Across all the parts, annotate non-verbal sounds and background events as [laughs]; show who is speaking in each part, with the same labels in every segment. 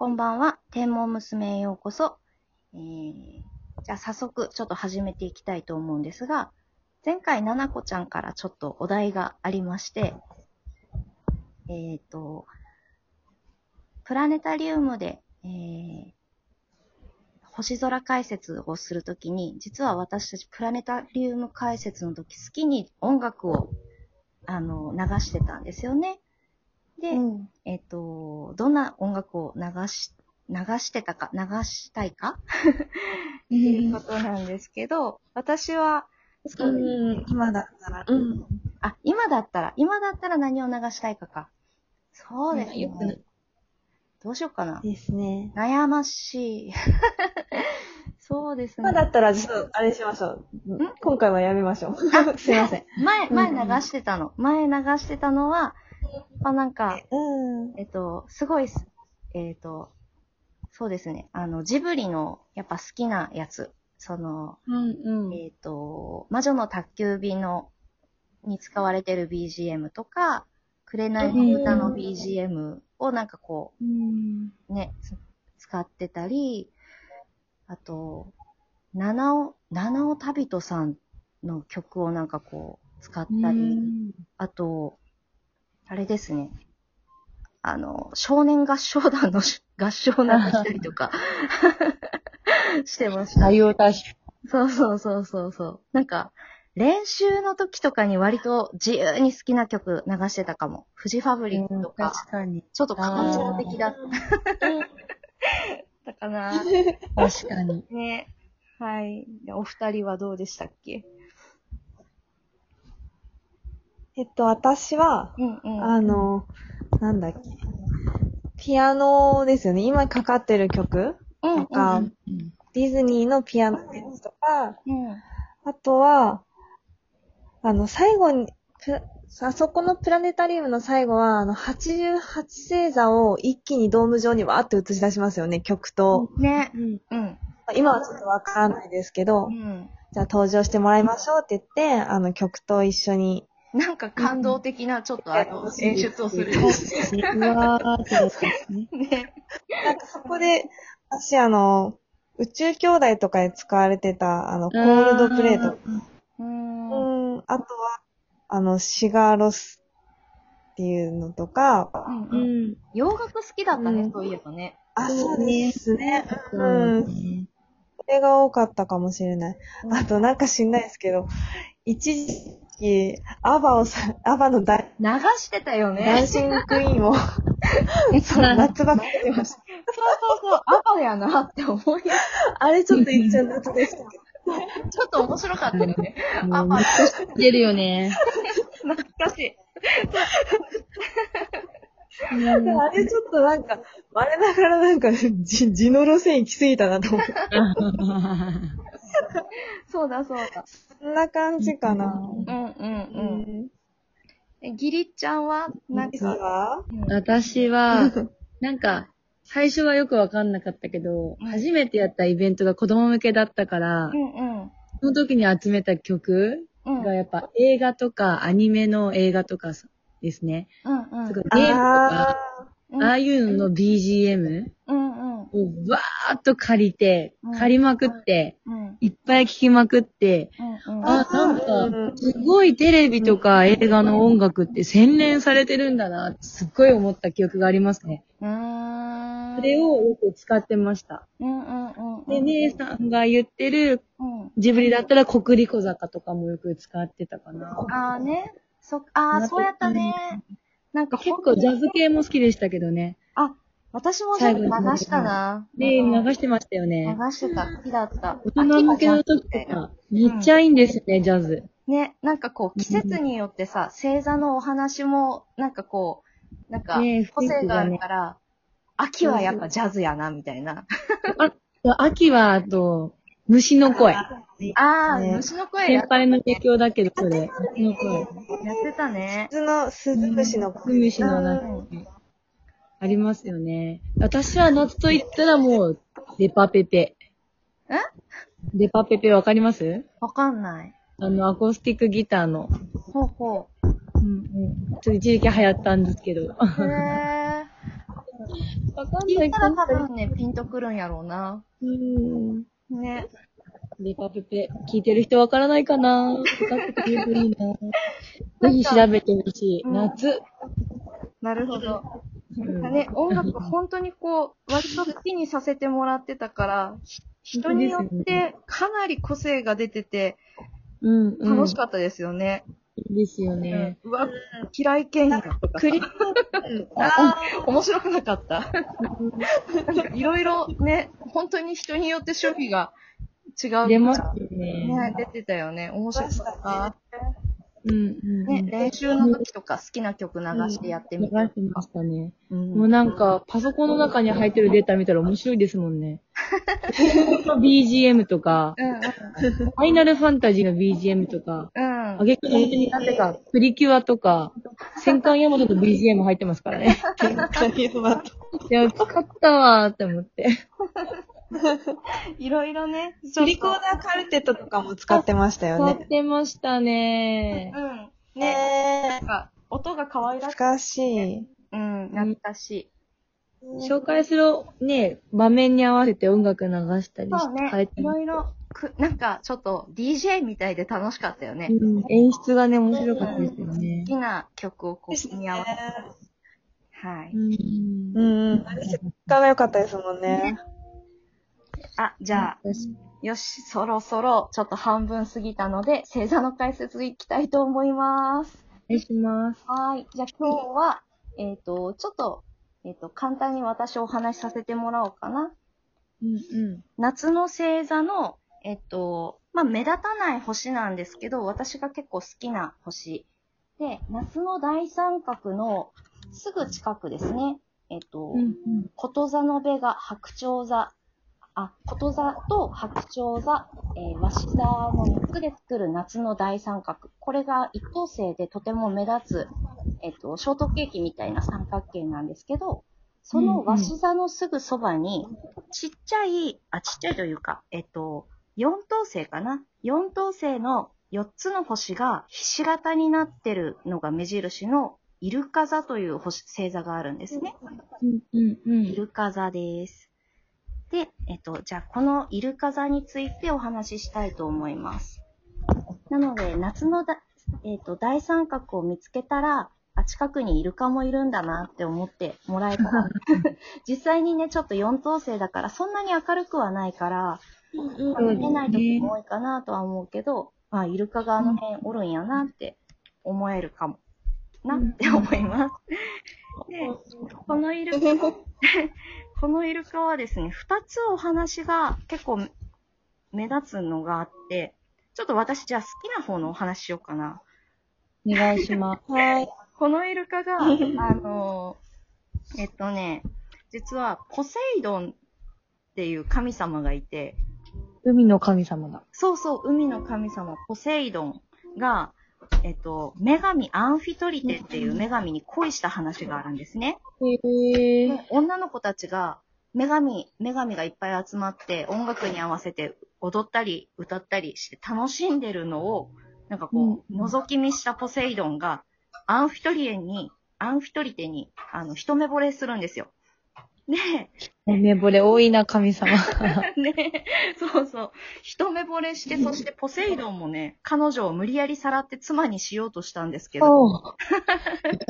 Speaker 1: こんばんは。天文娘へようこそ。えー、じゃあ早速ちょっと始めていきたいと思うんですが、前回ななこちゃんからちょっとお題がありまして、えっ、と、プラネタリウムで、えー、星空解説をするときに、実は私たちプラネタリウム解説の時好きに音楽をあの流してたんですよね。で、
Speaker 2: うん。
Speaker 1: えっ、と、どんな音楽を流し、流してたか、流したいか？っていうことなんですけど、私は、そう
Speaker 2: うん、今だったら。うん。
Speaker 1: あ、今だったら、今だったら何を流したいかか。そうです
Speaker 2: よく
Speaker 1: ね。どうしようかな。
Speaker 2: ですね。
Speaker 1: 悩ましい。[laughs] そうですね。
Speaker 2: 今だったら、ちょっと、あれしましょう。
Speaker 1: ん？
Speaker 2: 今回はやめましょう。[laughs] すいません。
Speaker 1: 前、
Speaker 2: うん
Speaker 1: 前流してたの。前流してたのは、まあなんか、
Speaker 2: うん。
Speaker 1: えっと、すごいす、えっと、そうですね。あの、ジブリの、やっぱ好きなやつ。その、
Speaker 2: うんうん。
Speaker 1: えっ、と、魔女の宅急便の、に使われてる BGM とか、紅の歌の BGM をなんかこ
Speaker 2: う
Speaker 1: ね、つ使ってたり、あと、七尾、七尾旅人さんの曲をなんかこう、使ったり、あと、あれですね。あの、少年合唱団のし [laughs] 合唱を流したりとか、[laughs] してました。
Speaker 3: 対応多種。
Speaker 1: そうそうそうそうそう。なんか、練習の時とかに割と自由に好きな曲流してたかも。フジファブリックとか、
Speaker 3: 確かに。
Speaker 1: ちょっと感情的だったかな。[laughs]
Speaker 3: 確かに。
Speaker 1: ね。はい。でお二人はどうでしたっけ？
Speaker 2: えっと、私は、
Speaker 1: うんうん。
Speaker 2: あの、なんだっけ。ピアノですよね。今かかってる曲
Speaker 1: うんうん
Speaker 2: とか、
Speaker 3: うん
Speaker 2: ディズニーのピアノのやつとか、
Speaker 1: うん。
Speaker 2: あとは、あの、最後に、プあそこのプラネタリウムの最後は、あの、88星座を一気にドーム上にわーって映し出しますよね、曲と。
Speaker 1: ね。
Speaker 2: うん
Speaker 1: うん。
Speaker 2: 今はちょっとわからないですけど、
Speaker 1: うん。
Speaker 2: じゃあ登場してもらいましょうって言って、あの、曲と一緒に。
Speaker 1: なんか感動的な、ちょっとあの、演出をする。
Speaker 3: うわーってやつですね。
Speaker 1: ね。
Speaker 2: なんかそこで、私あの、宇宙兄弟とかで使われてた、あの、コールドプレート。
Speaker 1: うーん。
Speaker 2: うん、あとは、あの、シガーロスっていうのとか、
Speaker 1: うん
Speaker 3: う
Speaker 1: うん
Speaker 3: ん。
Speaker 1: 洋楽好きだったね、
Speaker 2: うん
Speaker 1: そういえばね。
Speaker 2: あ、そうですね。
Speaker 3: う
Speaker 2: うん。
Speaker 3: ん。
Speaker 2: それが多かったかもしれない。あと、なんか知んないですけど、一時期、アバをさ、アバのダイ
Speaker 1: 流してたよ
Speaker 2: ダン
Speaker 1: ね。
Speaker 2: シングクイーンを、[laughs] そう、夏場かけてました。
Speaker 1: そうそうそう、アバやなって思い、ち
Speaker 2: あれちょっと言っちゃ夏でしたけど。
Speaker 1: ょっと面白かったよね。
Speaker 3: もうめっちゃ知ってるよね。
Speaker 1: 懐かしい。
Speaker 2: あれちょっとなんか、我ながらなんか、じ、地の路線行き過ぎたなと思って。[laughs] [laughs]
Speaker 1: そうだそうだ。
Speaker 2: そんな感じかな。
Speaker 1: うんうん
Speaker 2: う
Speaker 1: うん。え、ギリちゃんは、なん
Speaker 2: 実
Speaker 1: か、
Speaker 2: は？
Speaker 3: 私は、なんか、最初はよくわかんなかったけど、
Speaker 1: うん
Speaker 3: 初めてやったイベントが子供向けだったから
Speaker 1: う、ん
Speaker 3: その時に集めた曲
Speaker 1: うん。うん。
Speaker 3: がやっぱ映画とかアニメの映画とかですね。
Speaker 1: うんうん。
Speaker 3: ゲームとか、
Speaker 1: うん
Speaker 3: ああいうのの BGM
Speaker 1: うんうん。
Speaker 3: をわーっと借りて
Speaker 1: うん、
Speaker 3: 借りまくって、
Speaker 1: うん
Speaker 3: いっぱい聴きまくって、
Speaker 1: うんうん。
Speaker 3: あ、なん
Speaker 2: うん
Speaker 3: か、すごいテレビとか映画の音楽って洗練されてるんだなすっごい思った記憶がありますね。
Speaker 1: うーん。
Speaker 3: それをよく使ってました。
Speaker 1: うんうんうんうん。
Speaker 3: で、姉さんが言ってる
Speaker 1: うん。
Speaker 3: ジブリだったら国立小坂とかもよく使ってたかな。
Speaker 1: ああね。そ、ああ、そうやったね。なんか
Speaker 3: 結構ジャズ系も好きでしたけどね。
Speaker 1: あ、私も全部流したな。
Speaker 3: で、
Speaker 1: うん
Speaker 3: 流してましたよね。
Speaker 1: 流してた。好きだった。
Speaker 3: 大人向けの時とか、めっちゃいいんですね、ジャズ。
Speaker 1: ね、なんかこう、季節によってさ、星座のお話も、なんかこう、なんか
Speaker 3: ね、
Speaker 1: 個性があるから、秋はやっぱジャズやな、みたいな。
Speaker 3: 秋は、あと、虫の声。
Speaker 1: ああ、
Speaker 2: ね
Speaker 1: 虫の声や
Speaker 3: 先輩の影響だけど、それ。虫の声。
Speaker 1: やってたね。
Speaker 2: 鈴の、鈴虫の
Speaker 3: クムシのな
Speaker 1: うん
Speaker 3: ありますよね。私は夏と言ったらもう、デパペペ。
Speaker 1: え？
Speaker 3: デパペペわかります？
Speaker 1: わかんない。
Speaker 3: あの、アコースティックギターの。
Speaker 1: ほうほ
Speaker 3: うんうん。ちょっと一時期流行ったんですけど。
Speaker 1: う。へえ。
Speaker 3: わかんない
Speaker 1: 多分ね、ピンとくるんやろうな。
Speaker 2: うん。
Speaker 1: ね。
Speaker 3: リパペペ、聞いてる人わからないかなわかってくれるといいな。ぜひ調べてほしい。
Speaker 1: うん
Speaker 3: 夏。
Speaker 1: なるほど。
Speaker 3: うん
Speaker 1: ね、音楽本当にこう、割と好きにさせてもらってたから、ひ人によってかなり個性が出てて
Speaker 3: うん、うん。
Speaker 1: 楽しかったですよね。
Speaker 3: ですよね。
Speaker 1: うわ、嫌い犬やとかさ
Speaker 2: クリ
Speaker 1: あ面白くなかった。いろいろね、本当に人によって処理が違う。
Speaker 3: 出ますよ
Speaker 1: ね
Speaker 3: ね。
Speaker 1: 出てたよね。面白かった。
Speaker 3: うん、うん。
Speaker 1: ね、練習の時とか好きな曲流してやって
Speaker 3: 流
Speaker 1: みて。
Speaker 3: してましたね。
Speaker 1: うん
Speaker 3: もうなんか、パソコンの中に入ってるデータ見たら面白いですもんね。[laughs] BGM とか、
Speaker 1: うんうん
Speaker 3: ファイナルファンタジーの BGM とか、
Speaker 1: うん。
Speaker 3: あげくの本当になんてか、プリキュアとか、戦艦ヤマトと BGM 入ってますからね。いや、使ったわーって思って。
Speaker 1: いろいろね。
Speaker 2: トリコーダーカルテットとかも使ってましたよ
Speaker 3: 使っ
Speaker 2: ね。
Speaker 3: てましたね。
Speaker 1: うん。ね。
Speaker 2: ね
Speaker 1: なんか、音が可愛らしい。
Speaker 2: 懐かしい。
Speaker 1: うん、懐かしい。
Speaker 3: 紹介するね、場面に合わせて音楽流したり
Speaker 1: そうね
Speaker 3: 変え。て
Speaker 1: いろいろ、く、なんか、ちょっと DJ みたいで楽しかったよね。好
Speaker 3: うん演出がね、面白かったですよね。
Speaker 1: きな曲をこう、組み合わせて。
Speaker 2: ね。
Speaker 1: はい。
Speaker 3: うん
Speaker 2: うんうん。あれ、結果が良かったですもんね。
Speaker 1: あ、じゃあ、よし、そろそろ、ちょっと半分過ぎたので、星座の解説いきたいと思います。
Speaker 3: お願いします。
Speaker 1: はい。じゃあ今日は、えっ、と、ちょっと、えっ、と、簡単に私お話しさせてもらおうかな。
Speaker 3: うんうん。
Speaker 1: 夏の星座の、えっと、まあ、目立たない星なんですけど、私が結構好きな星。で、夏の大三角のすぐ近くですね。えっと、
Speaker 3: うん
Speaker 1: こと座のベが白鳥座。あ、こと座と白鳥座、えー、和紙座の3つで作る夏の大三角。これが一等星でとても目立つ、えっと、ショートケーキみたいな三角形なんですけど、その和紙座のすぐそばに、ちっちゃい、あ、ちっちゃいというか、えっと、四等星かな？四等星の4つの星がひし形になってるのが目印のイルカ座という星星座があるんですね。
Speaker 3: うんうんうん
Speaker 1: イルカ座です。で、えっと、じゃあこのイルカ座についてお話ししたいと思います。なので、夏のだ、えっと、大三角を見つけたら、あ、近くにイルカもいるんだなって思ってもらえたら、[laughs] 実際にね、ちょっと四等星だから、そんなに明るくはないから、見えない時も多いかなとは思うけど、あ、イルカがあの辺おるんやなって思えるかも。なって思います。で、このイルカ、[laughs] このイルカはですね、二つお話が結構目立つのがあって、ちょっと私じゃあ好きな方のお話しようかな。
Speaker 3: お願いします。
Speaker 2: はい。
Speaker 1: このイルカが、あの、えっとね、実はポセイドンっていう神様がいて、
Speaker 3: 海の神様だ。
Speaker 1: そうそう、海の神様、ポセイドンが、えっと、女神アンフィトリテっていう女神に恋した話があるんですね。
Speaker 3: へ
Speaker 1: 女の子たちが、女神、女神がいっぱい集まって、音楽に合わせて踊ったり歌ったりして楽しんでるのを、なんかこう、
Speaker 3: うん
Speaker 1: 覗き見したポセイドンが、アンフィトリエに、アンフィトリテに、あの、一目惚れするんですよ。で、
Speaker 3: 目惚れ多いな、神様。[laughs]
Speaker 1: ね、そうそう。一目惚れして、そしてポセイドンもね、彼女を無理やりさらって妻にしようとしたんですけど。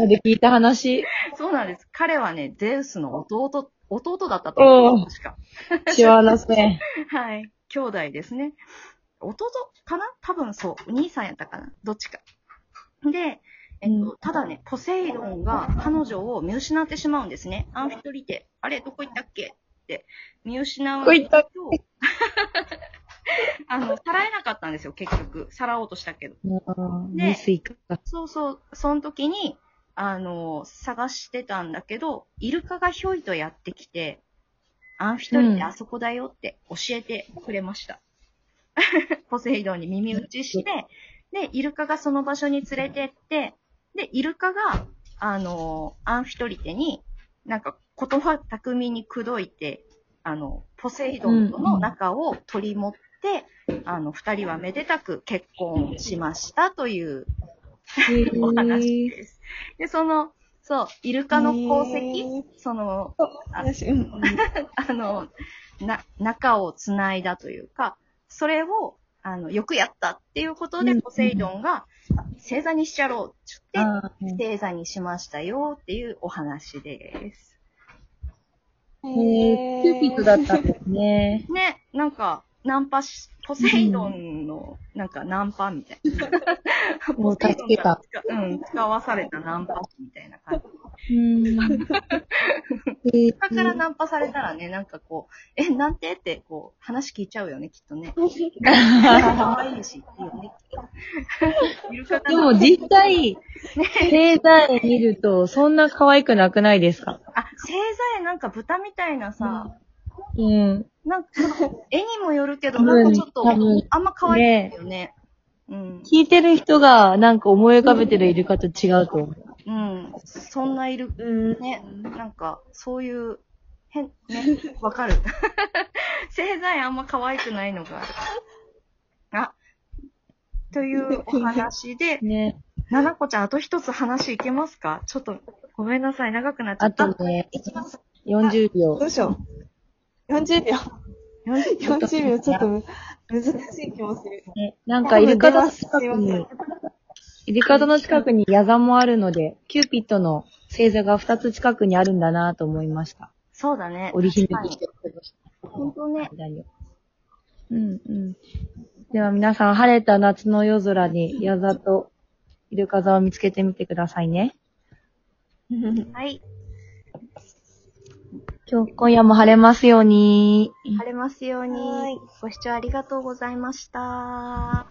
Speaker 3: で聞いた話。
Speaker 1: そうなんです。彼はね、ゼウスの弟、弟だったと思う。確か。
Speaker 3: 血はなせ。
Speaker 1: はい。兄弟ですね。弟かな？多分そう。お兄さんやったかな？どっちか。で、えっと、
Speaker 3: うん
Speaker 1: ただね、ポセイドンが彼女を見失ってしまうんですね。アンフィトリテ。あれ、どこ行ったっけ？って見失うん
Speaker 3: どこ行ったっ
Speaker 1: け？ど、[laughs] あの、さらえなかったんですよ、結局。さらおうとしたけど。で。そうそう、その時に、あの、探してたんだけど、イルカがひょいとやってきて、アンフィトリテ
Speaker 3: うん
Speaker 1: あそこだよって教えてくれました。[laughs] ポセイドンに耳打ちして、で、イルカがその場所に連れてって、で、イルカが、あの、アンフィトリテに、なんか言葉巧みに口説いて、あの、ポセイドンとの仲を取り持って、あの、二人はめでたく結婚しましたというお話です。で、その、そう、イルカの功
Speaker 2: へ
Speaker 1: 績
Speaker 2: ー
Speaker 1: その、
Speaker 2: 私、うん。[laughs]
Speaker 1: あの、な、仲をつないだというか、それを、あの、よくやったっていうことで、
Speaker 3: うん
Speaker 1: ポセイドンが、星座にしちゃろうって言って、星座にしましたよっていうお話です。
Speaker 3: へーキューピッドだったんですね。[laughs]
Speaker 1: ね、なんか、ナンパし、ポセイドンの、なんかナンパみたいな。[laughs]
Speaker 3: もう助けた
Speaker 1: うん、使わされたナンパ師みたいな感じ。
Speaker 3: うん。[laughs] え
Speaker 1: 他からナンパされたらね、なんかこう、え、なんてって、こう、話聞いちゃうよね、きっとね。[laughs] 可愛いし、いいよね、
Speaker 3: でも実際、星座絵見ると、そんな可愛くなくないですか？
Speaker 1: あ、星座絵なんか豚みたいなさ、
Speaker 3: うん。
Speaker 1: なんか、絵にもよるけど、なんかちょっとあんま可愛いよね。うん。
Speaker 3: 聞いてる人がなんか思い浮かべてるイルカと違うと思う。
Speaker 1: うん。そんないる、
Speaker 2: うん。
Speaker 1: ね、なんか、そういう、変、ね、わかる。星座絵あんま可愛くないのがあというお話で、[laughs]
Speaker 3: ね。
Speaker 1: ななこちゃん、あと一つ話いけますか？ちょっと、ごめんなさい、長くなっちゃ
Speaker 3: あ
Speaker 1: った。
Speaker 3: とね、
Speaker 2: いきます。
Speaker 3: 40秒
Speaker 2: ど。うしよう。40秒。
Speaker 1: 40
Speaker 2: 40秒ちょっとむ難しい気もする。
Speaker 3: ね、なんかイルカ座の近くに、イルカ座の近くに矢座もあるので、キューピッドの星座が2つ近くにあるんだなと思いました。
Speaker 1: そうだね。
Speaker 3: 織り姫
Speaker 1: 確かに
Speaker 3: として
Speaker 1: 本当ね。
Speaker 3: うんうん。では皆さん、晴れた夏の夜空に矢座とイルカ座を見つけてみてくださいね。[laughs]
Speaker 1: はい。
Speaker 3: 今日、今夜も晴れますように。
Speaker 1: 晴れますように
Speaker 2: はい。
Speaker 1: ご視聴ありがとうございました。